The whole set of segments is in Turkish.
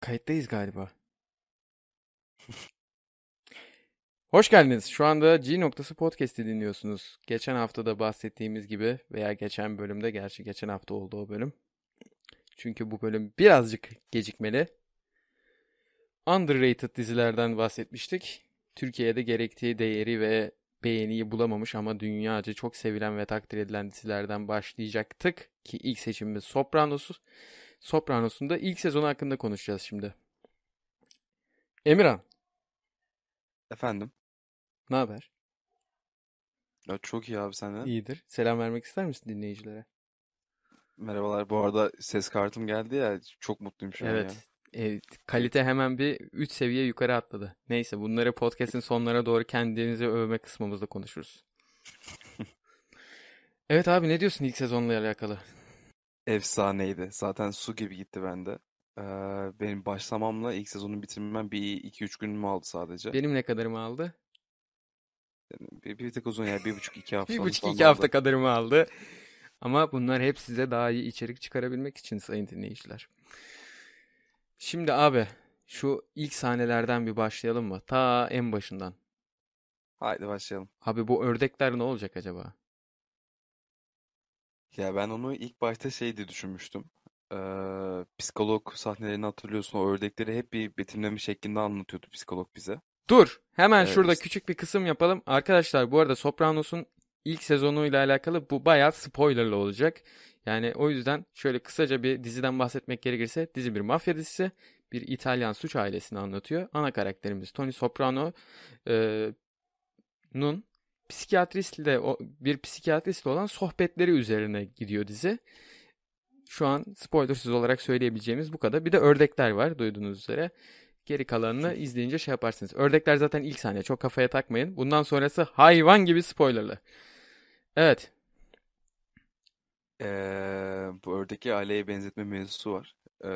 Kayıttayız galiba. Hoş geldiniz. Şu anda G noktası podcast'i dinliyorsunuz. Geçen hafta da bahsettiğimiz gibi veya geçen bölümde gerçi geçen hafta oldu o bölüm. Çünkü bu bölüm birazcık gecikmeli. Underrated dizilerden bahsetmiştik. Türkiye'de gerektiği değeri ve beğeniyi bulamamış ama dünyaca çok sevilen ve takdir edilen dizilerden başlayacaktık. Ki ilk seçimimiz Sopranos'u. Sopranos'un da ilk sezonu hakkında konuşacağız şimdi. Emirhan, Efendim? ne haber? Ya çok iyi abi senden. İyidir. Selam vermek ister misin dinleyicilere? Merhabalar. Bu arada ses kartım geldi ya. Çok mutluyum şu an ya. Evet. kalite hemen bir 3 seviye yukarı atladı. Neyse bunları podcast'in sonlara doğru kendinizi övme kısmımızda konuşuruz. Evet abi ne diyorsun ilk sezonla alakalı? Efsaneydi. Zaten su gibi gitti bende. Ee, benim başlamamla ilk sezonu bitirmem bir iki üç günümü aldı sadece. Benim ne kadarımı aldı? Bir, bir tık uzun yani. Bir buçuk iki hafta Bir buçuk iki hafta aldı. kadarımı aldı. Ama bunlar hep size daha iyi içerik çıkarabilmek için sayın dinleyiciler. Şimdi abi şu ilk sahnelerden bir başlayalım mı? Ta en başından. Haydi başlayalım. Abi bu ördekler ne olacak acaba? Ya ben onu ilk başta şey diye düşünmüştüm. Ee, psikolog sahnelerini hatırlıyorsun. O ördekleri hep bir betimleme şeklinde anlatıyordu psikolog bize. Dur, hemen Ee, şurada küçük bir kısım yapalım. Arkadaşlar bu arada Sopranos'un ilk sezonuyla alakalı bu bayağı spoilerlı olacak. Yani o yüzden şöyle kısaca bir diziden bahsetmek gerekirse dizi bir mafya dizisi. Bir İtalyan suç ailesini anlatıyor. Ana karakterimiz Tony Soprano e, nun psikiyatristle bir psikiyatristle olan sohbetleri üzerine gidiyor dizi. Şu an spoilersız olarak söyleyebileceğimiz bu kadar. Bir de ördekler var duyduğunuz üzere. Geri kalanını izleyince şey yaparsınız. Ördekler zaten ilk sahne. Çok kafaya takmayın. Bundan sonrası hayvan gibi spoilerlı. Evet. Ee, bu ördeki aileye benzetme mevzusu var. Ee,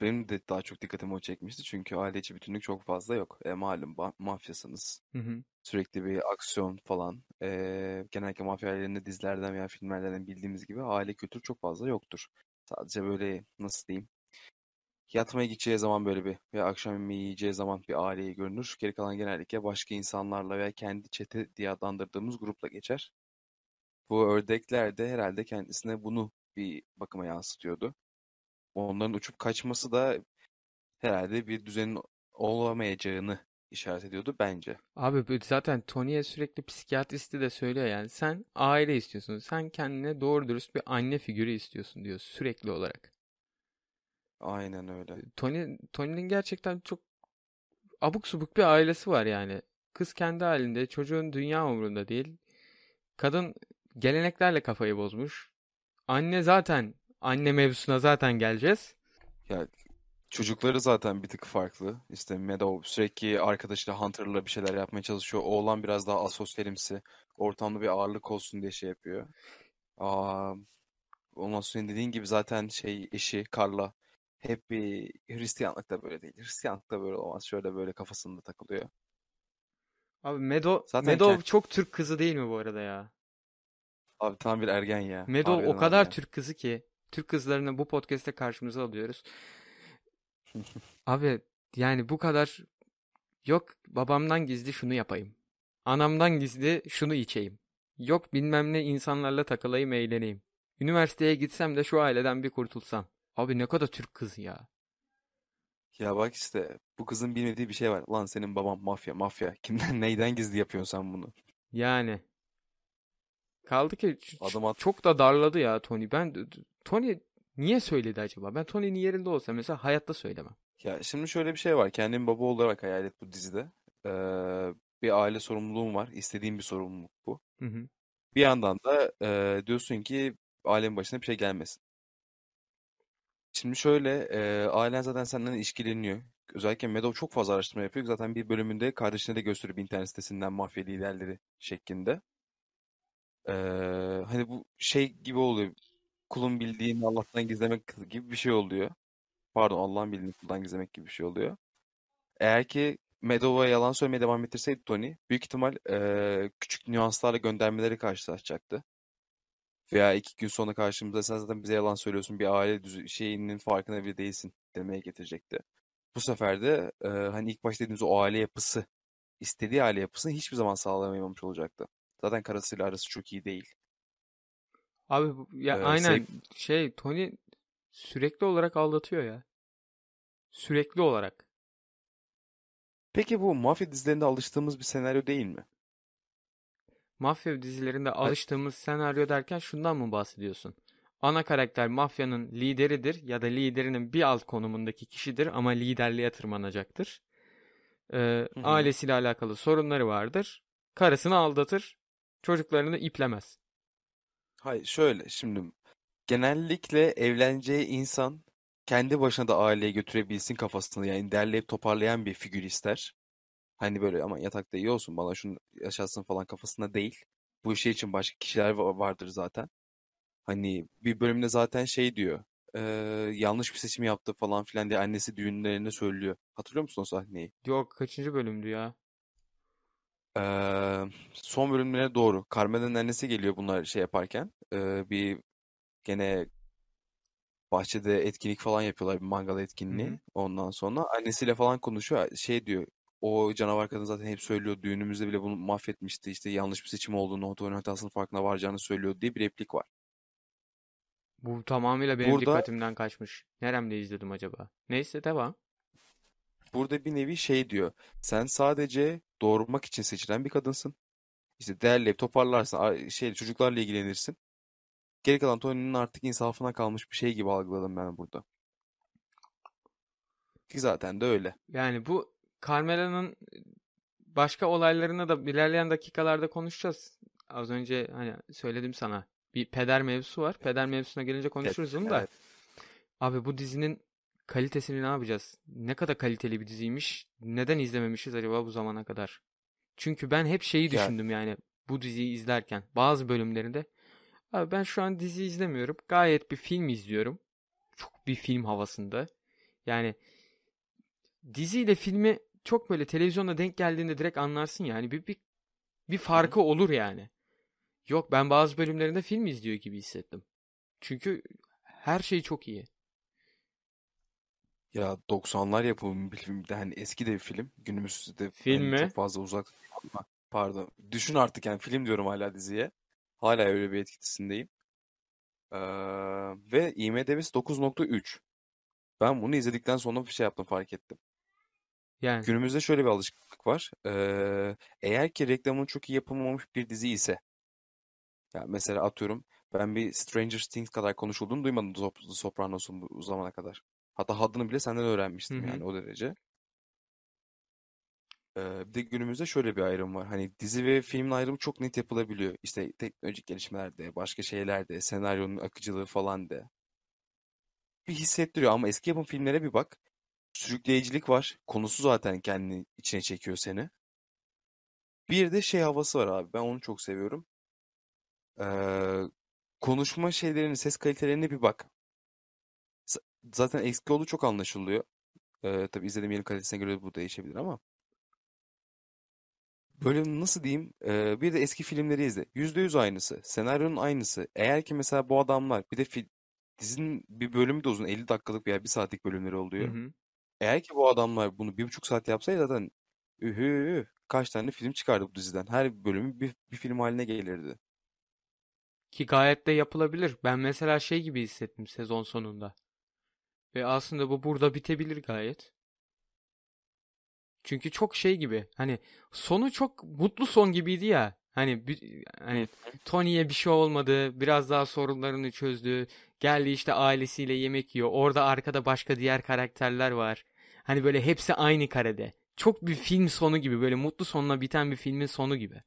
benim de daha çok dikkatimi o çekmişti. Çünkü aile içi bütünlük çok fazla yok. E, malum mafyasınız. Hı hı. Sürekli bir aksiyon falan. Ee, genellikle mafya ailelerinde dizilerden veya filmlerden bildiğimiz gibi aile kültürü çok fazla yoktur. Sadece böyle nasıl diyeyim yatmaya gideceği zaman böyle bir veya akşam yemeği yiyeceği zaman bir aileyi görünür. Geri kalan genellikle başka insanlarla veya kendi çete diye adlandırdığımız grupla geçer. Bu ördekler de herhalde kendisine bunu bir bakıma yansıtıyordu. Onların uçup kaçması da herhalde bir düzenin olamayacağını işaret ediyordu bence. Abi zaten Tony'ye sürekli psikiyatristi de söylüyor yani. Sen aile istiyorsun. Sen kendine doğru dürüst bir anne figürü istiyorsun diyor sürekli olarak. Aynen öyle. Tony, Tony'nin gerçekten çok abuk subuk bir ailesi var yani. Kız kendi halinde, çocuğun dünya umurunda değil. Kadın geleneklerle kafayı bozmuş. Anne zaten, anne mevzusuna zaten geleceğiz. Ya çocukları zaten bir tık farklı. İşte Meadow sürekli arkadaşıyla Hunter'la bir şeyler yapmaya çalışıyor. Oğlan biraz daha asosyalimsi. Ortamda bir ağırlık olsun diye şey yapıyor. Aa, ondan sonra dediğin gibi zaten şey eşi Carla hep bir Hristiyanlık da böyle değil. Hristiyanlık da böyle olmaz. Şöyle böyle kafasında takılıyor. Abi Meadow, Zaten Meadow kend- çok Türk kızı değil mi bu arada ya? Abi tam bir ergen ya. Meadow o kadar ergen. Türk kızı ki. Türk kızlarını bu podcast'te karşımıza alıyoruz. Abi yani bu kadar yok babamdan gizli şunu yapayım. Anamdan gizli şunu içeyim. Yok bilmem ne insanlarla takılayım eğleneyim. Üniversiteye gitsem de şu aileden bir kurtulsam. Abi ne kadar Türk kızı ya. Ya bak işte bu kızın bilmediği bir şey var. Lan senin baban mafya mafya. Kimden neyden gizli yapıyorsun sen bunu? Yani. Kaldı ki Adım at. çok da darladı ya Tony. Ben Tony niye söyledi acaba? Ben Tony'nin yerinde olsam mesela hayatta söylemem. Ya şimdi şöyle bir şey var. Kendin baba olarak hayal et bu dizide. Ee, bir aile sorumluluğun var. İstediğin bir sorumluluk bu. Hı hı. Bir yandan da e, diyorsun ki ailenin başına bir şey gelmesin. Şimdi şöyle e, ailen zaten senden ilişkileniyor. Özellikle Meadow çok fazla araştırma yapıyor. Zaten bir bölümünde kardeşine de gösteriyor bir internet sitesinden mafya liderleri şeklinde. Ee, hani bu şey gibi oluyor. Kulun bildiğini Allah'tan gizlemek gibi bir şey oluyor. Pardon Allah'ın bildiğini kuldan gizlemek gibi bir şey oluyor. Eğer ki Meadow'a yalan söylemeye devam ettirseydi Tony büyük ihtimal eee, küçük nüanslarla göndermeleri karşılaşacaktı. veya iki gün sonra karşımıza sen zaten bize yalan söylüyorsun bir aile düzü şeyinin farkına bile değilsin demeye getirecekti. Bu sefer de e, hani ilk başta dediğimiz o aile yapısı istediği aile yapısını hiçbir zaman sağlayamamış olacaktı. Zaten karısıyla arası çok iyi değil. Abi bu- ya Ee, aynen sev- şey Tony sürekli olarak aldatıyor ya. Sürekli olarak. Peki bu mafya dizilerinde alıştığımız bir senaryo değil mi? Mafya dizilerinde alıştığımız senaryo derken şundan mı bahsediyorsun? Ana karakter mafyanın lideridir ya da liderinin bir alt konumundaki kişidir ama liderliğe tırmanacaktır. Ee, Hı ailesiyle alakalı sorunları vardır. Karısını aldatır, çocuklarını iplemez. Hayır şöyle şimdi genellikle evleneceği insan kendi başına da aileye götürebilsin kafasını yani derleyip toparlayan bir figür ister. Hani böyle ama yatakta iyi olsun bana şunu yaşatsın falan kafasında değil. Bu şey için başka kişiler va- vardır zaten. Hani bir bölümde zaten şey diyor. eee, yanlış bir seçim yaptı falan filan diye annesi düğünlerinde söylüyor. Hatırlıyor musun o sahneyi? Yok kaçıncı bölümdü ya? Eee, son bölümlere doğru. Carmen'in annesi geliyor bunlar şey yaparken. Eee, bir gene bahçede etkinlik falan yapıyorlar bir mangal etkinliği. Hı hı. Ondan sonra annesiyle falan konuşuyor. Şey diyor. O canavar kadın zaten hep söylüyor. Düğünümüzde bile bunu mahvetmişti. İşte yanlış bir seçim olduğunu, Oto'nun hatasının farkına varacağını söylüyor diye bir replik var. Bu tamamıyla benim Burada dikkatimden kaçmış. Neremde izledim acaba? Neyse devam. Burada bir nevi şey diyor. Sen sadece doğurmak için seçilen bir kadınsın. İşte derleyip toparlarsın. Şey, çocuklarla ilgilenirsin. Geri kalan Tony'nin artık insafına kalmış bir şey gibi algıladım ben burada. Ki zaten de öyle. Yani bu Carmela'nın başka olaylarını da ilerleyen dakikalarda konuşacağız. Az önce hani söyledim sana. Bir peder mevzusu var. Peder mevzusuna gelince konuşuruz onu da. Evet. Abi bu dizinin kalitesini ne yapacağız? Ne kadar kaliteli bir diziymiş? Neden izlememişiz acaba bu zamana kadar? Çünkü ben hep şeyi düşündüm yani bu diziyi izlerken. Bazı bölümlerinde. Abi ben şu an dizi izlemiyorum. Gayet bir film izliyorum. Çok bir film havasında. Yani diziyle filmi çok böyle televizyonda denk geldiğinde direkt anlarsın yani. Bir, bir, bir farkı olur yani. Yok ben bazı bölümlerinde film izliyor gibi hissettim. Çünkü her şey çok iyi. Ya 90'lar yapımı bir film. Bir de hani eski de bir film. Günümüzde Film hani mi? çok fazla uzak ama pardon. Düşün artık yani film diyorum hala diziye. Hala öyle bir etkisindeyim. Ee, ve IMDb'si 9.3. Ben bunu izledikten sonra bir şey yaptım fark ettim. Yani Günümüzde şöyle bir alışkanlık var. Ee, eğer ki reklamın çok iyi yapılmamış bir dizi ise ya mesela atıyorum ben bir Stranger Things kadar konuşulduğunu duymadım Sop- Sopranos'un bu zamana kadar. Hatta adını bile senden öğrenmiştim hı. yani o derece. Ee, bir de günümüzde şöyle bir ayrım var. Hani dizi ve filmin ayrımı çok net yapılabiliyor. İşte teknolojik gelişmelerde, başka şeylerde, senaryonun akıcılığı falan de. Bir hissettiriyor ama eski yapım filmlere bir bak. Sürükleyicilik var. Konusu zaten kendini içine çekiyor seni. Bir de şey havası var abi. Ben onu çok seviyorum. Ee, konuşma şeylerinin, ses kalitelerine bir bak. Zaten eski olduğu çok anlaşılıyor. Ee, tabii izlediğim yerin kalitesine göre bu değişebilir ama. Böyle nasıl diyeyim? Ee, bir de eski filmleri izle. Yüzde yüz aynısı. Senaryonun aynısı. Eğer ki mesela bu adamlar bir de fi- dizinin bir bölümü de uzun. 50 dakikalık veya bir saatlik bölümleri Hı oluyor. hı. Eğer ki bu adamlar bunu bir buçuk saat yapsaydı zaten ühü, kaç tane film çıkardı bu diziden. Her bölümü bir, bir film haline gelirdi. Ki gayet de yapılabilir. Ben mesela şey gibi hissettim sezon sonunda. Ve aslında bu burada bitebilir gayet. Çünkü çok şey gibi. Hani sonu çok mutlu son gibiydi ya. Hani hani Tony'ye bir şey olmadı. Biraz daha sorunlarını çözdü. Geldi işte ailesiyle yemek yiyor. Orada arkada başka diğer karakterler var. Hani böyle hepsi aynı karede. Çok bir film sonu gibi. Böyle mutlu sonla biten bir filmin sonu gibi.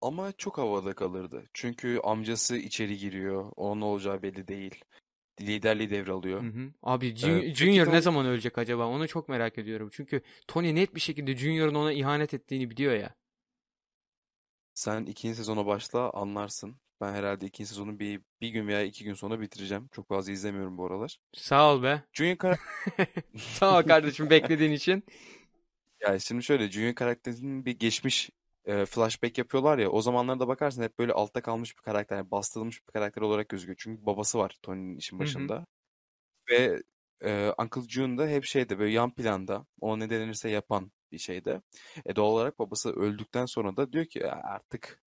Ama çok havada kalırdı. Çünkü amcası içeri giriyor. Onun olacağı belli değil. Liderliği Hı devralıyor. hı. Abi Ee, Jun- peki Junior ne Tony zaman ölecek acaba? Onu çok merak ediyorum. Çünkü Tony net bir şekilde Junior'ın ona ihanet ettiğini biliyor ya. sen ikinci sezona başla anlarsın. Ben herhalde ikinci sezonu bir, bir gün veya iki gün sonra bitireceğim. Çok fazla izlemiyorum bu aralar. Sağ ol be. Junior kara- Sağ ol kardeşim beklediğin için. Yani şimdi şöyle Junior karakterinin bir geçmiş e, flashback yapıyorlar ya o zamanlarda bakarsın hep böyle altta kalmış bir karakter, yani bastırılmış bir karakter olarak gözüküyor. Çünkü babası var Tony'nin işin Hı hı. başında. Ve e, Uncle June da hep şeyde böyle yan planda ona ne denirse yapan bir şeyde. E doğal olarak babası öldükten sonra da diyor ki "Ya artık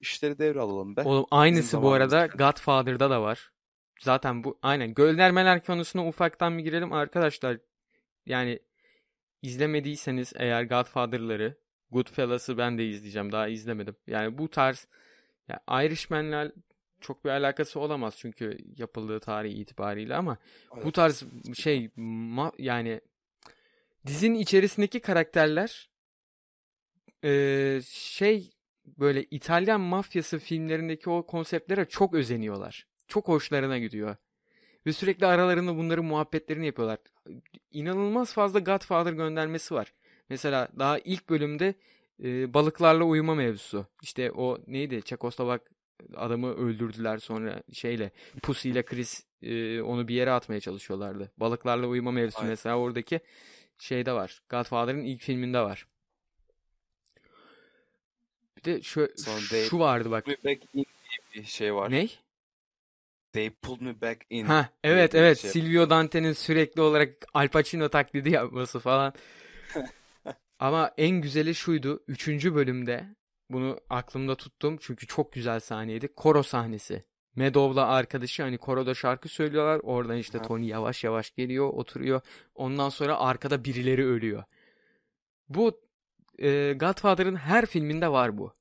işleri devralalım be. Oğlum aynısı bu arada geldi. Godfather'da da var. Zaten bu aynen göndermeler konusuna ufaktan bir girelim arkadaşlar. Yani izlemediyseniz eğer Godfather'ları, Goodfellas'ı ben de izleyeceğim. Daha izlemedim. Yani bu tarz ya Irishman'la çok bir alakası olamaz çünkü yapıldığı tarih itibariyle ama bu Evet. tarz şey ma- yani dizinin içerisindeki karakterler eee, şey böyle İtalyan mafyası filmlerindeki o konseptlere çok özeniyorlar. Çok hoşlarına gidiyor. Ve sürekli aralarında bunların muhabbetlerini yapıyorlar. İnanılmaz fazla Godfather göndermesi var. Mesela daha ilk bölümde e, balıklarla uyuma mevzusu. İşte o neydi? Çekoslovak adamı öldürdüler sonra şeyle Pussy ile Chris e, onu bir yere atmaya çalışıyorlardı. Balıklarla uyuma mevzusu Aynen. mesela oradaki şeyde var. Godfather'ın ilk filminde var. Bir de şu, Sonra şu vardı bak. bir şey var. Ney? They pulled me back in Ha evet evet şey. Silvio Dante'nin sürekli olarak Al Pacino taklidi yapması falan. Ama en güzeli şuydu. Üçüncü bölümde bunu aklımda tuttum çünkü çok güzel sahneydi. Koro sahnesi. Medov'la arkadaşı hani koroda şarkı söylüyorlar. Oradan işte. Tony yavaş yavaş geliyor, oturuyor. Ondan sonra arkada birileri ölüyor. Bu e, Godfather'ın her filminde var bu.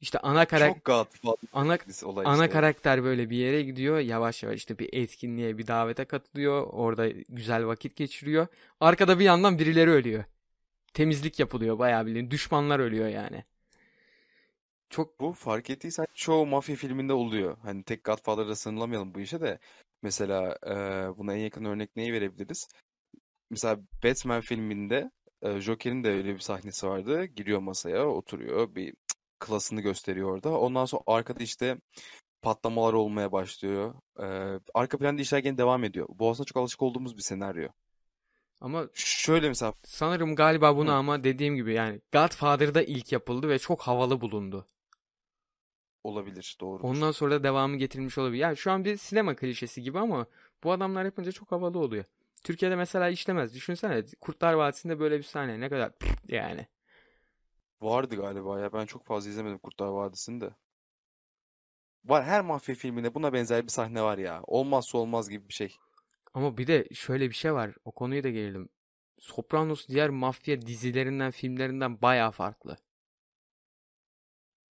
İşte ana karakter ana olay Ana işte. karakter böyle bir yere gidiyor. Yavaş yavaş işte bir etkinliğe, bir davete katılıyor. Orada güzel vakit geçiriyor. Arkada bir yandan birileri ölüyor. Temizlik yapılıyor bayağı bildiğin. Düşmanlar ölüyor yani. Çok Bu fark ettiysen çoğu mafya filminde oluyor. Hani tek Godfather'da sınırlamayalım bu işe de. Mesela e, buna en yakın örnek neyi verebiliriz? Mesela Batman filminde e, Joker'in de öyle bir sahnesi vardı. Giriyor masaya, oturuyor, bir klasını gösteriyor orada. Ondan sonra arkada işte patlamalar olmaya başlıyor. E, arka planda işler gene devam ediyor. Bu aslında çok alışık olduğumuz bir senaryo. ama Şöyle mesela sanırım galiba bunu Hı. ama dediğim gibi yani Godfather'da ilk yapıldı ve çok havalı bulundu. olabilir, doğrudur. Ondan sonra da devamı getirilmiş olabilir. Yani şu an bir sinema klişesi gibi ama bu adamlar yapınca çok havalı oluyor. Türkiye'de mesela işlemez. Düşünsene Kurtlar Vadisi'nde böyle bir sahne ne kadar yani. Vardı galiba ya. Ben çok fazla izlemedim Kurtlar Vadisi'ni de. Var her mafya filminde buna benzer bir sahne var ya. Olmazsa olmaz gibi bir şey. Ama bir de şöyle bir şey var. O konuyu da gelelim. Sopranos diğer mafya dizilerinden, filmlerinden bayağı farklı.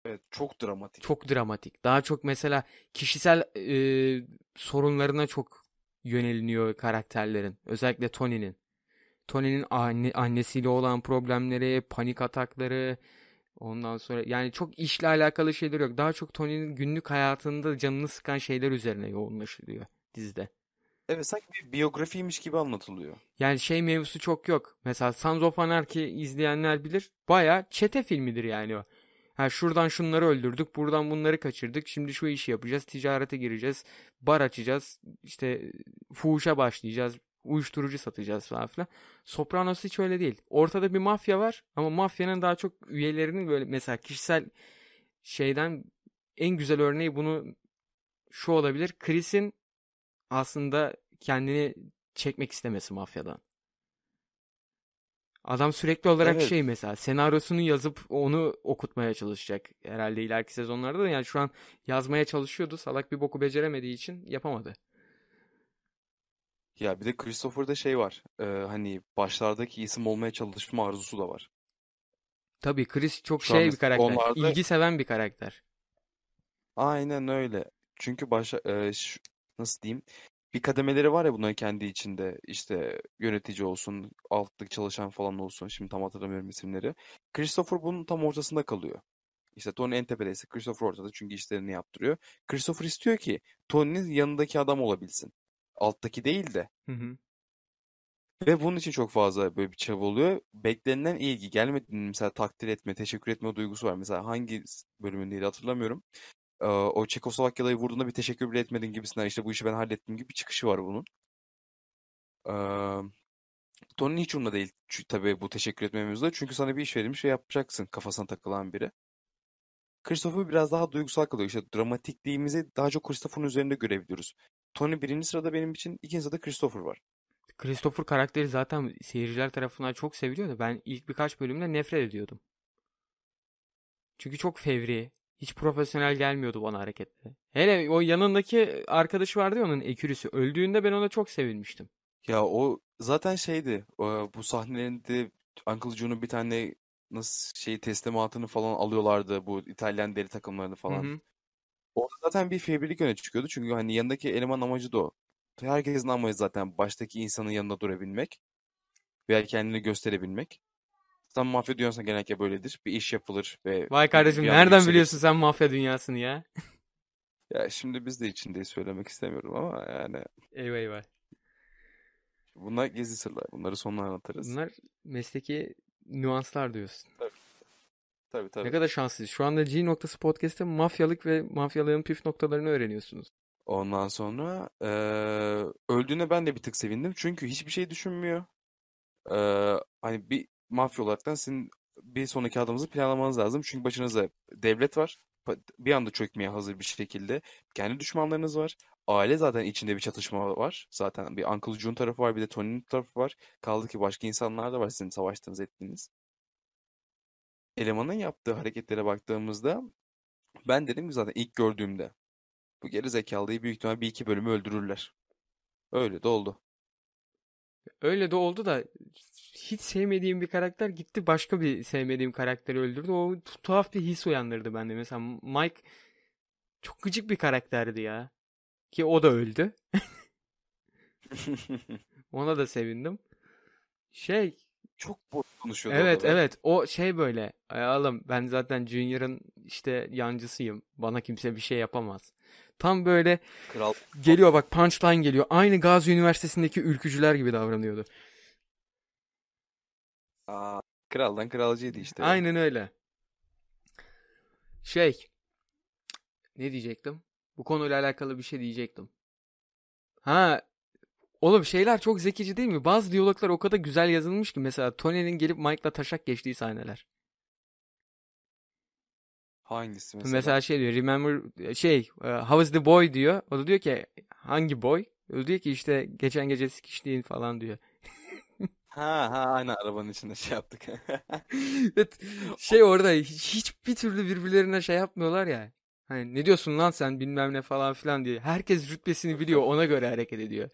Evet, çok dramatik. Çok dramatik. Daha çok mesela kişisel e, sorunlarına çok yöneliniyor karakterlerin. Özellikle Tony'nin. Tony'nin anne, annesiyle olan problemleri, panik atakları, ondan sonra yani çok işle alakalı şeyler yok. Daha çok Tony'nin günlük hayatında canını sıkan şeyler üzerine yoğunlaşılıyor dizide. Evet, sanki bir biyografiymiş gibi anlatılıyor. Yani şey mevzusu çok yok. Mesela Sons of Anarchy izleyenler bilir. Baya çete filmidir yani o. Ha şuradan şunları öldürdük, buradan bunları kaçırdık. Şimdi şu işi yapacağız, ticarete gireceğiz, bar açacağız, işte fuhuşa başlayacağız, uyuşturucu satacağız falan filan. Sopranos hiç öyle değil. Ortada bir mafya var ama mafyanın daha çok üyelerinin böyle mesela kişisel şeyden en güzel örneği bunu şu olabilir. Chris'in aslında kendini çekmek istemesi mafyadan. Adam sürekli olarak Evet. şey mesela senaryosunu yazıp onu okutmaya çalışacak. Herhalde ileriki sezonlarda da yani şu an yazmaya çalışıyordu. Salak bir boku beceremediği için yapamadı. Ya bir de Christopher'da şey var. e, hani başlardaki isim olmaya çalışma arzusu da var. Tabii Chris çok Şu şey bir karakter. onlarda- İlgi seven bir karakter. Aynen öyle. Çünkü başa e, şu- nasıl diyeyim? Bir kademeleri var ya bunların kendi içinde. İşte yönetici olsun, alttaki çalışan falan olsun. Şimdi tam hatırlamıyorum isimleri. Christopher bunun tam ortasında kalıyor. İşte Tony en tepedeyse Christopher ortada çünkü işlerini yaptırıyor. Christopher istiyor ki Tony'nin yanındaki adam olabilsin. Alttaki değil de. Hı hı. Ve bunun için çok fazla böyle bir çaba oluyor. Beklenilen ilgi gelmediğini mesela takdir etme, teşekkür etme duygusu var. Mesela hangi bölümündeydi hatırlamıyorum. Ee, o Çekoslovakyalı'yı vurduğunda bir teşekkür bile etmedin gibisinden işte bu işi ben hallettim gibi bir çıkışı var bunun. Ee, Tony'nin hiç umurunda değil tabii bu teşekkür etme mevzuda. Çünkü sana bir iş verilmiş ve yapacaksın kafasına takılan biri. Christopher biraz daha duygusal kalıyor. İşte dramatikliğimizi daha çok Christopher'ın üzerinde görebiliyoruz. Tony birinci sırada benim için, ikinci sırada Christopher var. Christopher karakteri zaten seyirciler tarafından çok seviliyor da ben ilk birkaç bölümde nefret ediyordum. Çünkü çok fevri. Hiç profesyonel gelmiyordu bana hareketleri. Hele o yanındaki arkadaşı vardı ya onun ekürüsü. Öldüğünde ben ona çok sevinmiştim. Ya o zaten şeydi. Bu sahnelerinde Uncle Joe'nun bir tane nasıl şey teslimatını falan alıyorlardı bu İtalyan deri takımlarını falan. hı. Orada zaten bir fevrilik öne çıkıyordu. Çünkü hani yanındaki eleman amacı da o. Herkesin amacı zaten baştaki insanın yanında durabilmek veya kendini gösterebilmek. Zaten mafya dünyasında genellikle böyledir. Bir iş yapılır ve Vay kardeşim nereden yükselir. biliyorsun sen mafya dünyasını ya? Ya şimdi biz de içindeyiz söylemek istemiyorum ama yani Eyvah eyvah. bunlar gizli sırlar. Bunları sonra anlatırız. Bunlar mesleki nüanslar diyorsun. Tabii Ne tabii. kadar şanslıyız. Şu anda G noktası podcast'te mafyalık ve mafyalığın püf noktalarını öğreniyorsunuz. Ondan sonra eee, öldüğüne ben de bir tık sevindim. Çünkü hiçbir şey düşünmüyor. Eee, hani bir mafya olaraktan sizin bir sonraki adımınızı planlamanız lazım. Çünkü başınızda devlet var. Bir anda çökmeye hazır bir şekilde. Kendi düşmanlarınız var. Aile zaten içinde bir çatışma var. Zaten bir Uncle June tarafı var, bir de Tony'nin tarafı var. Kaldı ki başka insanlar da var sizin savaştığınız ettiğiniz. Elemanın yaptığı hareketlere baktığımızda ben dedim ki zaten ilk gördüğümde bu geri zekalıyı büyük ihtimal bir iki bölümü öldürürler. Öyle de oldu. Öyle de oldu da hiç sevmediğim bir karakter gitti başka bir sevmediğim karakteri öldürdü. O tu- tuhaf bir his uyandırdı bende. Mesela Mike çok gıcık bir karakterdi ya. Ki o da öldü. Ona da sevindim. Şey Çok boş konuşuyordu evet orada. evet o şey böyle "Ay oğlum ben zaten Junior'ın işte yancısıyım. Bana kimse bir şey yapamaz. Tam böyle Kral geliyor bak punchline geliyor. Aynı Gazi Üniversitesi'ndeki ülkücüler gibi davranıyordu. Aa, kraldan kralcıydı işte. Aynen öyle. Şey, ne diyecektim? Bu konuyla alakalı bir şey diyecektim. Ha, oğlum şeyler çok zekice değil mi? Bazı diyaloglar o kadar güzel yazılmış ki mesela Tony'nin gelip Mike'la taşak geçtiği sahneler. Hangisi mesela? Mesela şey diyor, remember şey, e, how is the boy diyor. O da diyor ki hangi boy? O da diyor ki işte geçen gece sikiştiğin falan diyor. Ha ha aynen arabanın içinde şey yaptık. Evet, şey orada hiç, hiçbir türlü birbirlerine şey yapmıyorlar ya. Hani ne diyorsun lan sen bilmem ne falan filan diye. Herkes rütbesini biliyor ona göre hareket ediyor.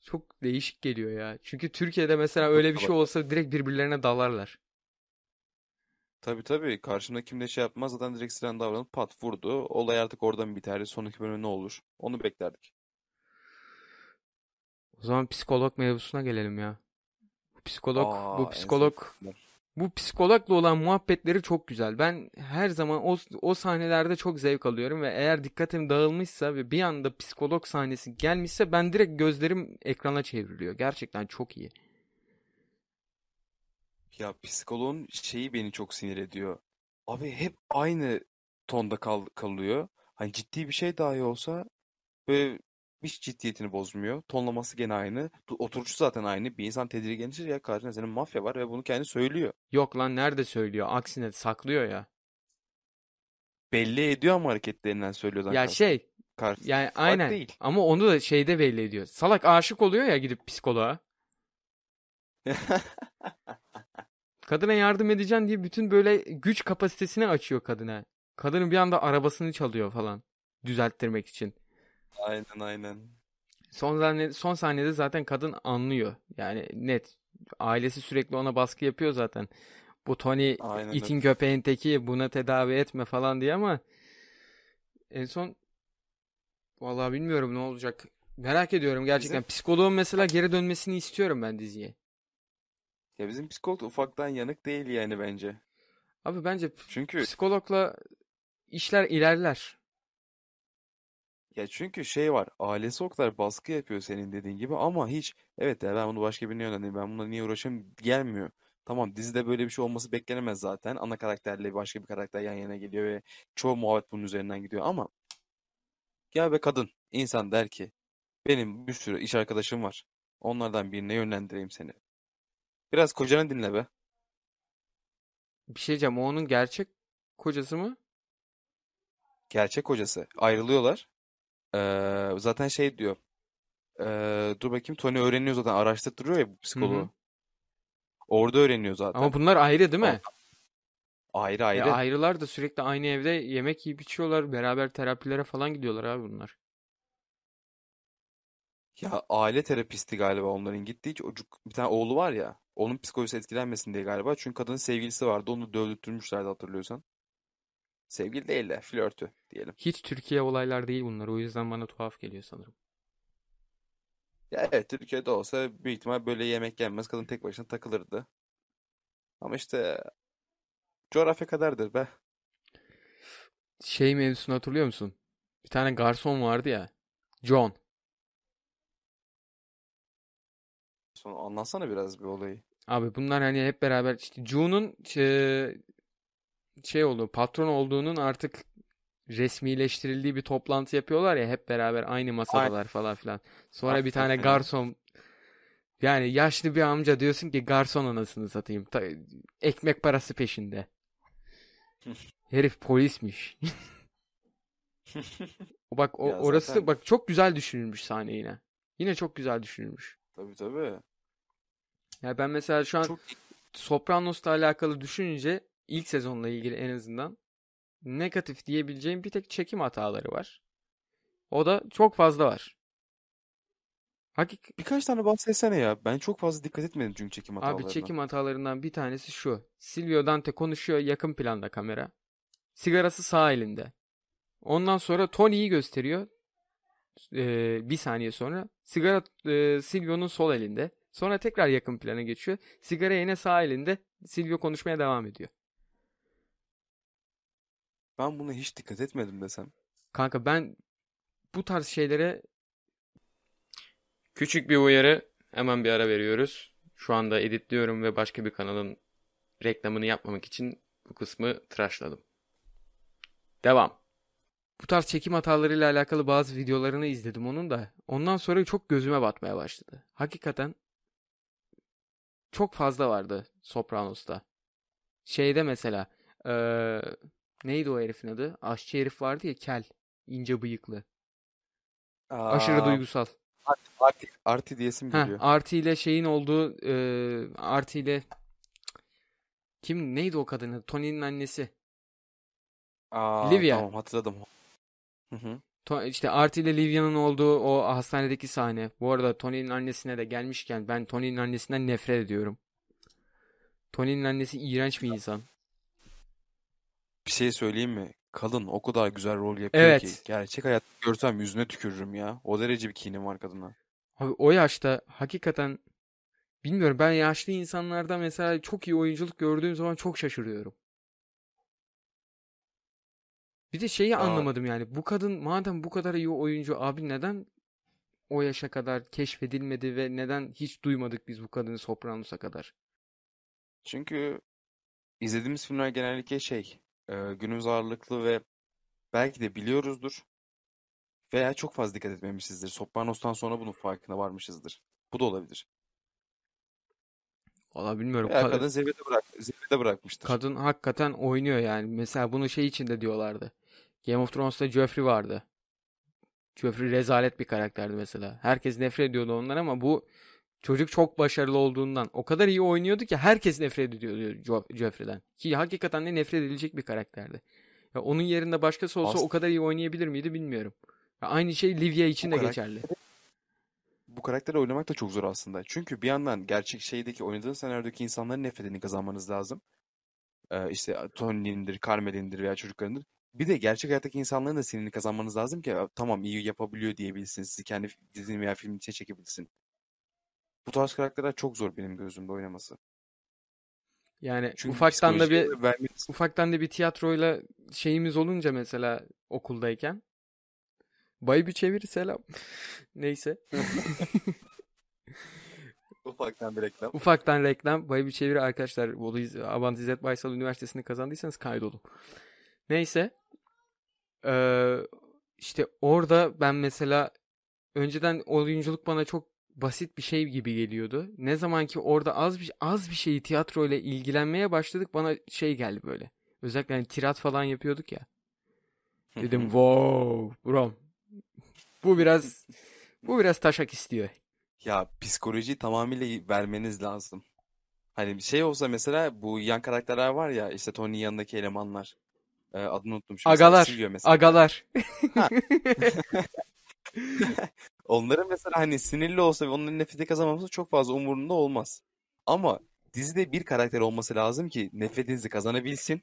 Çok değişik geliyor ya. Çünkü Türkiye'de mesela öyle bir şey olsa direkt birbirlerine dalarlar. Tabii tabii karşımda kim de şey yapmaz zaten direkt siren davranıp pat vurdu. Olay artık oradan biterdi. Sonraki bölüm ne olur? Onu beklerdik. O zaman psikolog mevzusuna gelelim ya. Bu psikolog, Aa, bu psikolog. Bu psikologla olan muhabbetleri çok güzel. Ben her zaman o, o sahnelerde çok zevk alıyorum ve eğer dikkatim dağılmışsa ve bir anda psikolog sahnesi gelmişse ben direkt gözlerim ekrana çevriliyor. Gerçekten çok iyi. Ya psikoloğun şeyi beni çok sinir ediyor. Abi hep aynı tonda kal kalıyor. Hani ciddi bir şey dahi olsa böyle hiç ciddiyetini bozmuyor. Tonlaması gene aynı. Tu- Oturuşu zaten aynı. Bir insan tedirginleşir ya karşında senin mafya var ve bunu kendi söylüyor. Yok lan nerede söylüyor? Aksine saklıyor ya. Belli ediyor ama hareketlerinden söylüyor zaten. Ya şey Kar- yani Fark aynen değil. ama onu da şeyde belli ediyor. Salak aşık oluyor ya gidip psikoloğa. Kadına yardım edeceğim diye bütün böyle güç kapasitesini açıyor kadına. Kadının bir anda arabasını çalıyor falan. Düzelttirmek için. Aynen aynen. Son sahne, son sahnede zaten kadın anlıyor. Yani net. Ailesi sürekli ona baskı yapıyor zaten. Bu Tony Aynen itin köpeğin teki buna tedavi etme falan diye ama en son vallahi bilmiyorum ne olacak. Merak ediyorum gerçekten. Bizim- Psikoloğun mesela geri dönmesini istiyorum ben diziye. Ya bizim psikolog ufaktan yanık değil yani bence. Abi bence Çünkü psikologla işler ilerler. Ya çünkü şey var. Ailesi o kadar baskı yapıyor senin dediğin gibi ama hiç evet ya ben bunu başka birine yönlendireyim. Ben bununla niye uğraşayım gelmiyor. Tamam dizide böyle bir şey olması beklenemez zaten. Ana karakterle başka bir karakter yan yana geliyor ve çoğu muhabbet bunun üzerinden gidiyor ama ya be kadın insan der ki benim bir sürü iş arkadaşım var. Onlardan birine yönlendireyim seni. Biraz kocanı dinle be. Bir şey diyeceğim. O onun gerçek kocası mı? Gerçek kocası. Ayrılıyorlar. Ee, zaten şey diyor. Ee, dur bakayım Tony öğreniyor zaten araştırtırıyor ya bu psikoloğu. Orada öğreniyor zaten. Ama bunlar ayrı değil mi? Ayrı Ya ayrı. ayrılar da sürekli aynı evde yemek yiyip içiyorlar. Beraber terapilere falan gidiyorlar abi bunlar. Ya aile terapisti galiba onların gittiği çocuk bir tane oğlu var ya onun psikolojisi etkilenmesin diye galiba çünkü kadının sevgilisi vardı onu dövdürtmüşlerdi hatırlıyorsan. Sevgili değil de flörtü diyelim. Hiç Türkiye olaylar değil bunlar. O yüzden bana tuhaf geliyor sanırım. Ya evet Türkiye'de olsa büyük ihtimal böyle yemek yenmez kadın tek başına takılırdı. Ama işte coğrafya kadardır be. Şey mevzusunu hatırlıyor musun? Bir tane garson vardı ya. John. Sonra anlatsana biraz bir olayı. Abi bunlar hani hep beraber işte June'un şey olduğu, patron olduğunun artık resmileştirildiği bir toplantı yapıyorlar ya hep beraber aynı masadalar falan filan. Sonra bir tane Aynen. garson yani yaşlı bir amca diyorsun ki garson anasını satayım. Ta- ekmek parası peşinde. Herif polismiş. O Bak o Ya orası zaten- bak çok güzel düşünülmüş sahne yine. Yine çok güzel düşünülmüş. Tabii tabii. Ya ben mesela şu an Çok Sopranos'la alakalı düşününce ilk sezonla ilgili en azından negatif diyebileceğim bir tek çekim hataları var. O da çok fazla var. Hakik birkaç tane bahsetsene ya. Ben çok fazla dikkat etmedim çünkü çekim abi hatalarına. çekim hatalarından bir tanesi şu. Silvio Dante konuşuyor yakın planda kamera. Sigarası sağ elinde. Ondan sonra Tony'yi gösteriyor. Ee, bir saniye sonra. Sigara e, Silvio'nun sol elinde. Sonra tekrar yakın plana geçiyor. Sigara yine sağ elinde. Silvio konuşmaya devam ediyor. Ben buna hiç dikkat etmedim desem. Kanka ben bu tarz şeylere küçük bir uyarı hemen bir ara veriyoruz. Şu anda editliyorum ve başka bir kanalın reklamını yapmamak için bu kısmı tıraşladım. Devam. Bu tarz çekim hatalarıyla alakalı bazı videolarını izledim onun da. Ondan sonra çok gözüme batmaya başladı. Hakikaten çok fazla vardı Sopranos'ta. Şeyde mesela eee, neydi o herifin adı? Aşçı herif vardı ya kel. ince bıyıklı. Aşırı Aa, duygusal. Arti, arti diyesim Ha, geliyor. Arti ile şeyin olduğu eee Arti ile kim neydi o kadının? Tony'nin annesi. Aa, Livia. tamam hatırladım. Hı hı. To- işte Arti ile Livia'nın olduğu o hastanedeki sahne. Bu arada Tony'nin annesine de gelmişken ben Tony'nin annesinden nefret ediyorum. Tony'nin annesi iğrenç bir insan. Bir şey söyleyeyim mi? Kadın o kadar güzel rol yapıyor Evet. ki gerçek hayatta görsem yüzüne tükürürüm ya. O derece bir kinim var kadına. Abi o yaşta hakikaten bilmiyorum ben yaşlı insanlarda mesela çok iyi oyunculuk gördüğüm zaman çok şaşırıyorum. Bir de şeyi Aa. anlamadım yani bu kadın madem bu kadar iyi oyuncu abi neden o yaşa kadar keşfedilmedi ve neden hiç duymadık biz bu kadını Sopranos'a kadar? Çünkü izlediğimiz filmler genellikle şey, e, günümüz ağırlıklı ve belki de biliyoruzdur veya çok fazla dikkat etmemişizdir. Sopranos'tan sonra bunun farkına varmışızdır. Bu da olabilir. Valla bilmiyorum. Veya Ka- kadın zirvede bırak, zirvede bırakmıştır. kadın hakikaten oynuyor yani. Mesela bunu şey için de diyorlardı. Game of Thrones'ta Joffrey vardı. Joffrey rezalet bir karakterdi mesela. Herkes nefret ediyordu ondan ama bu çocuk çok başarılı olduğundan o kadar iyi oynuyordu ki herkes nefret ediyordu Jo- Joffrey'den. Ki hakikaten de nefret edilecek bir karakterdi. Ya onun yerinde başkası olsa As- o kadar iyi oynayabilir miydi bilmiyorum. Ya aynı şey Livia için Bu de geçerli. Bu karakteri oynamak da çok zor aslında. Çünkü bir yandan gerçek şeydeki oynadığın senaryodaki insanların nefretini kazanmanız lazım. Ee, işte Tony'nindir, Carmel'indir veya çocuklarındır. Bir de gerçek hayattaki insanların da sinini kazanmanız lazım ki tamam iyi yapabiliyor diyebilsin. Sizi kendi dizinin veya filmin içine çekebilsin. Bu tarz karakterler çok zor benim gözümde oynaması. Yani Çünkü ufaktan da bir vermeniz- ufaktan da bir tiyatroyla şeyimiz olunca mesela okuldayken Bay bir çeviri selam. Neyse. ufaktan bir reklam. Ufaktan reklam. Bay bir çeviri arkadaşlar. Bolu Abant İzzet Baysal Üniversitesi'ni kazandıysanız kaydolun. Neyse. Ee, işte orada ben mesela önceden oyunculuk bana çok basit bir şey gibi geliyordu. Ne zaman ki orada az bir az bir şeyi tiyatro ile ilgilenmeye başladık bana şey geldi böyle. Özellikle hani tirat falan yapıyorduk ya. Dedim wow bro. Bu biraz bu biraz taşak istiyor. Ya psikolojiyi tamamıyla vermeniz lazım. Hani bir şey olsa mesela bu yan karakterler var ya işte Tony'nin yanındaki elemanlar. Ee, adını unuttum şimdi. Agalar. Agalar. Onların mesela hani sinirli olsa ve onların nefreti kazanmaması çok fazla umurunda olmaz. Ama dizide bir karakter olması lazım ki nefretinizi kazanabilsin.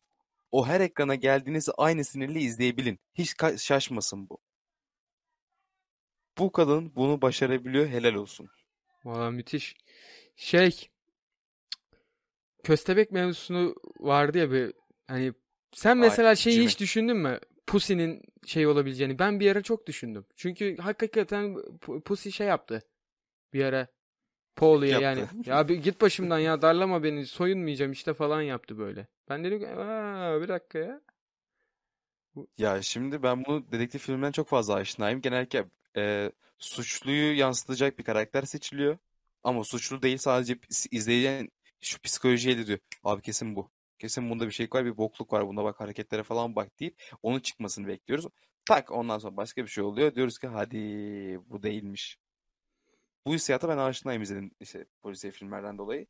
O her ekrana geldiğinizde aynı sinirli izleyebilin. Hiç şaşmasın bu. Bu kadın bunu başarabiliyor. Helal olsun. Valla müthiş. Şey köstebek mevzusunu vardı ya bir hani sen mesela Ay, şeyi Jimmy. hiç düşündün mü? Pussy'nin şey olabileceğini. Ben bir ara çok düşündüm. Çünkü hakikaten Pu- Pussy şey yaptı. Bir ara Paul'uya yani. Ya bir git başımdan ya darlama beni soyunmayacağım işte falan yaptı böyle. Ben dedim ki bir dakika ya. Ya şimdi ben bunu dedektif filmden çok fazla aşinayım. Genellikle e, suçluyu yansıtacak bir karakter seçiliyor. Ama suçlu değil sadece izleyen şu psikolojiyle diyor. Abi kesin bu. Kesin bunda bir şey var, bir bokluk var. Buna bak hareketlere falan bak deyip onun çıkmasını bekliyoruz. Tak ondan sonra başka bir şey oluyor. Diyoruz ki hadi bu değilmiş. Bu hissiyata ben aşinayım izledim işte polisiye filmlerden dolayı.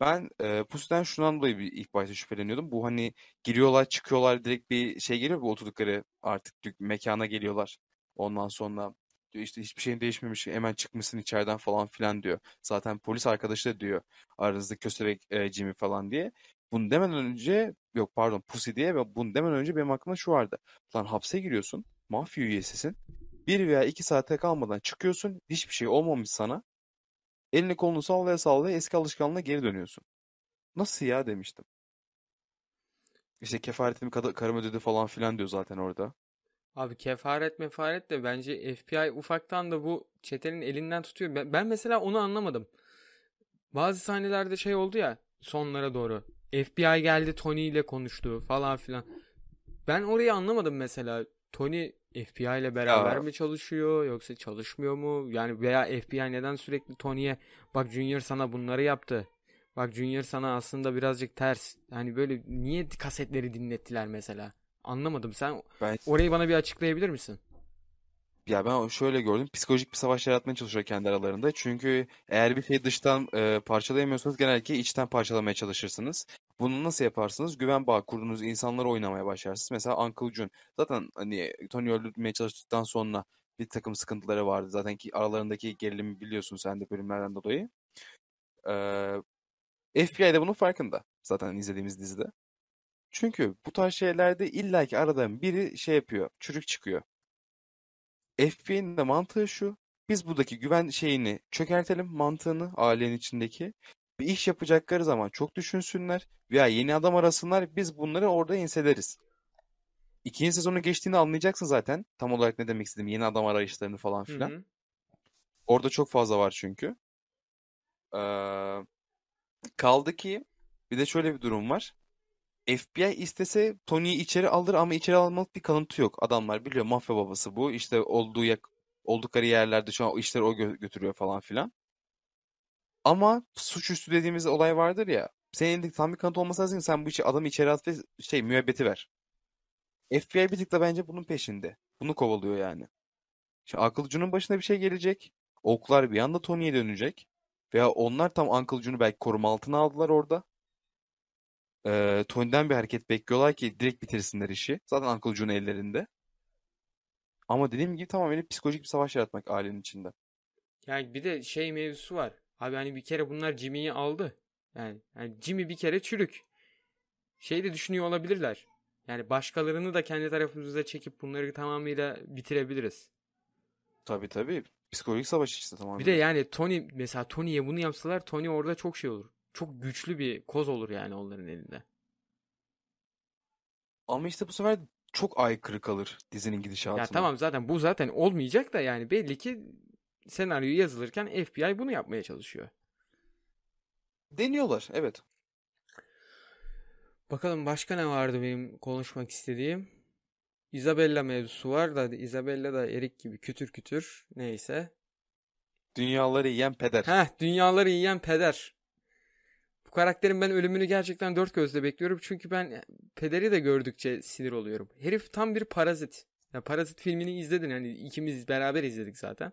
Ben e, Pussy'den şundan dolayı bir ilk başta şüpheleniyordum. Bu hani giriyorlar çıkıyorlar direkt bir şey geliyor bu oturdukları artık mekana geliyorlar. Ondan sonra işte hiçbir şeyin değişmemiş hemen çıkmışsın içeriden falan filan diyor. Zaten polis arkadaşı da diyor aranızda köstebek e, Jimmy falan diye. Bunu demeden önce yok pardon Pussy diye ve bunu demeden önce benim aklımda şu vardı. Lan hapse giriyorsun mafya üyesisin. Bir veya iki saate kalmadan çıkıyorsun hiçbir şey olmamış sana. Elini kolunu sallaya sallaya eski alışkanlığına geri dönüyorsun. Nasıl ya demiştim. İşte kefaretimi karım ödedi falan filan diyor zaten orada. Abi kefaret mefaret de bence FBI ufaktan da bu çetenin elinden tutuyor. Ben mesela onu anlamadım. Bazı sahnelerde şey oldu ya sonlara doğru. FBI geldi Tony ile konuştu falan filan. Ben orayı anlamadım mesela. Tony FBI ile beraber Ya. mi çalışıyor yoksa çalışmıyor mu? Yani veya FBI neden sürekli Tony'ye bak Junior sana bunları yaptı. Bak Junior sana aslında birazcık ters. Yani böyle niye kasetleri dinlettiler mesela? Anlamadım. Sen Ben orayı bana bir açıklayabilir misin? ya ben şöyle gördüm. Psikolojik bir savaş yaratmaya çalışıyor kendi aralarında. Çünkü eğer bir şeyi dıştan e, parçalayamıyorsanız genellikle içten parçalamaya çalışırsınız. Bunu nasıl yaparsınız? Güven bağı kurduğunuz insanları oynamaya başlarsınız. Mesela Uncle June. Zaten hani Tony öldürmeye çalıştıktan sonra bir takım sıkıntıları vardı. Zaten ki aralarındaki gerilimi biliyorsun sen de bölümlerden dolayı. Ee, FBI de bunun farkında. Zaten izlediğimiz dizide. Çünkü bu tarz şeylerde illaki aradan biri şey yapıyor. Çürük çıkıyor. FBI'nin de mantığı şu. Biz buradaki güven şeyini çökertelim mantığını ailenin içindeki. Bir iş yapacakları zaman çok düşünsünler veya yeni adam arasınlar biz bunları orada inseleriz. İkinci sezonu geçtiğini anlayacaksın zaten. Tam olarak ne demek istedim. Yeni adam arayışlarını falan Hı filan. hı. Orada çok fazla var çünkü. Ee, kaldı ki bir de şöyle bir durum var. FBI istese Tony'yi içeri alır ama içeri almalık bir kanıtı yok. Adamlar biliyor mafya babası bu. İşte olduğu yak oldukları yerlerde şu an işleri o gö- götürüyor falan filan. Ama suçüstü dediğimiz olay vardır ya. Senin elinde tam bir kanıt olması lazım. Sen bu işi adamı içeri at ve şey müebbeti ver. FBI bir tık da bence bunun peşinde. Bunu kovalıyor yani. Şimdi Joe'nun başına bir şey gelecek. Oklar bir anda Tony'ye dönecek. Veya onlar tam Joe'nu belki koruma altına aldılar orada. Ee, Tony'den bir hareket bekliyorlar ki direkt bitirsinler işi. Zaten Joe'nun ellerinde. Ama dediğim gibi tamamen psikolojik bir savaş yaratmak ailenin içinde. Yani bir de şey mevzusu var. Abi hani bir kere bunlar Jimmy'yi aldı. Yani, yani Jimmy bir kere çürük. Şey de düşünüyor olabilirler. Yani başkalarını da kendi tarafımıza çekip bunları tamamıyla bitirebiliriz. Tabii tabii. Psikolojik savaş işte Bir tamamen. de yani Tony mesela Tony'ye bunu yapsalar Tony orada çok şey olur. Çok güçlü bir koz olur yani onların elinde. Ama işte bu sefer çok aykırı kalır dizinin Ya gidişatına. tamam zaten bu zaten olmayacak da yani belli ki senaryo yazılırken FBI bunu yapmaya çalışıyor. Deniyorlar, evet. Bakalım başka ne vardı benim konuşmak istediğim? Isabella mevzusu var da Isabella da erik gibi kütür kütür neyse. Dünyaları yiyen peder. Heh, dünyaları yiyen peder. Bu karakterin ben ölümünü gerçekten dört gözle bekliyorum. Çünkü ben pederi de gördükçe sinir oluyorum. Herif tam bir parazit. Ya Parazit filmini izledin hani ikimiz beraber izledik zaten.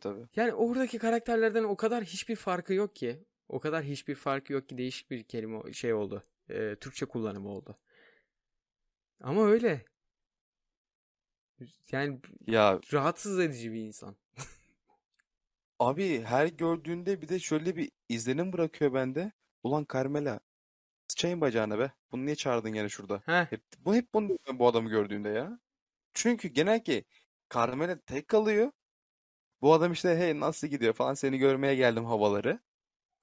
Tabii. Yani oradaki karakterlerden o kadar hiçbir farkı yok ki. O kadar hiçbir farkı yok ki değişik bir kelime şey oldu. Ee, Türkçe kullanımı oldu. Ama öyle. Yani Ya rahatsız edici bir insan. abi her gördüğünde bir de şöyle bir izlenim bırakıyor bende. Ulan Carmela sıçayım bacağına be. Bunu niye çağırdın gene şurada? Heh, Hep, bu hep bunu bu adamı gördüğünde ya. Çünkü genellikle Carmela tek kalıyor. Bu adam işte hey nasıl gidiyor falan seni görmeye geldim havaları.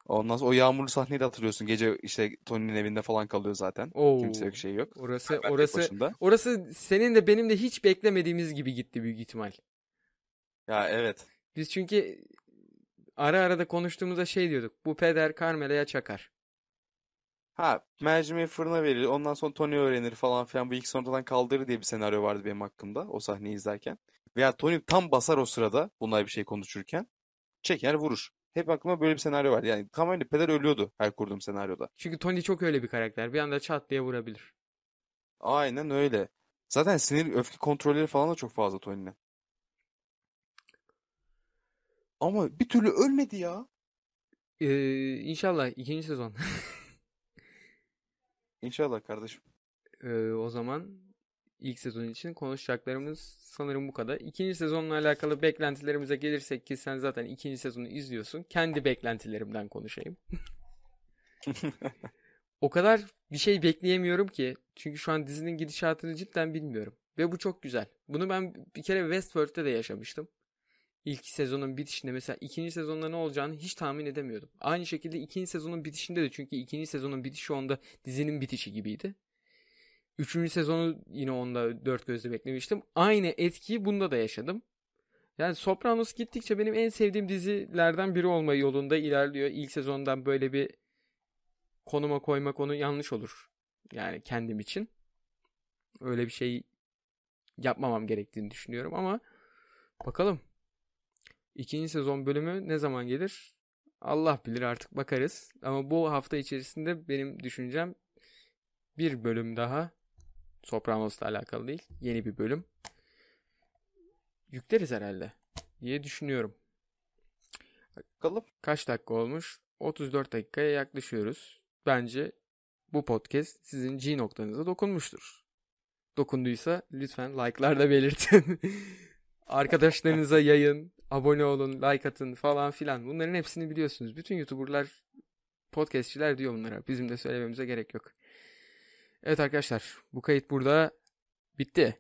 Ondan sonra o yağmurlu sahneyi de hatırlıyorsun. Gece işte Tony'nin evinde falan kalıyor zaten. Oo. Kimse yok şey yok. orası tek orası orası senin de benim de hiç beklemediğimiz gibi gitti büyük ihtimal. Ya evet. Biz çünkü ara ara da konuştuğumuzda şey diyorduk. Bu peder Carmela'ya çakar. Ha mercimeği fırına verir. Ondan sonra Tony öğrenir falan filan. Bu ikisi ortadan kaldırır diye bir senaryo vardı benim hakkımda. O sahneyi izlerken. Veya Tony tam basar o sırada. Bunlar bir şey konuşurken. Çeker vurur. Hep aklıma böyle bir senaryo var. Yani tamamen peder ölüyordu her kurduğum senaryoda. Çünkü Tony çok öyle bir karakter. Bir anda çat diye vurabilir. Aynen öyle. Zaten sinir öfke kontrolleri falan da çok fazla Tony'nin. Ama bir türlü ölmedi ya. Ee, inşallah ikinci sezon. İnşallah kardeşim. Ee, o zaman ilk sezon için konuşacaklarımız sanırım bu kadar. İkinci sezonla alakalı beklentilerimize gelirsek ki sen zaten ikinci sezonu izliyorsun. Kendi beklentilerimden konuşayım. O kadar bir şey bekleyemiyorum ki. Çünkü şu an dizinin gidişatını cidden bilmiyorum. Ve bu çok güzel. Bunu ben bir kere Westworld'te de yaşamıştım. İlk sezonun bitişinde mesela ikinci sezonda ne olacağını hiç tahmin edemiyordum. Aynı şekilde ikinci sezonun bitişinde de çünkü ikinci sezonun bitişi onda dizinin bitişi gibiydi. Üçüncü sezonu yine onda dört gözle beklemiştim. Aynı etkiyi bunda da yaşadım. Yani Sopranos gittikçe benim en sevdiğim dizilerden biri olma yolunda ilerliyor. İlk sezondan böyle bir konuma koymak onu yanlış olur. Yani kendim için. Öyle bir şey yapmamam gerektiğini düşünüyorum ama bakalım. İkinci sezon bölümü ne zaman gelir? Allah bilir artık bakarız. Ama bu hafta içerisinde benim düşüncem bir bölüm daha Sopranos'la alakalı değil. Yeni bir bölüm. Yükleriz herhalde diye düşünüyorum. Bakalım. Kaç dakika olmuş? 34 dakikaya yaklaşıyoruz. Bence bu podcast sizin G noktanıza dokunmuştur. Dokunduysa lütfen like'larda belirtin. Arkadaşlarınıza yayın, abone olun, like atın falan filan. Bunların hepsini biliyorsunuz. Bütün YouTuber'lar, podcastçiler diyor bunlara. Bizim de söylememize gerek yok. Evet arkadaşlar, bu kayıt burada bitti.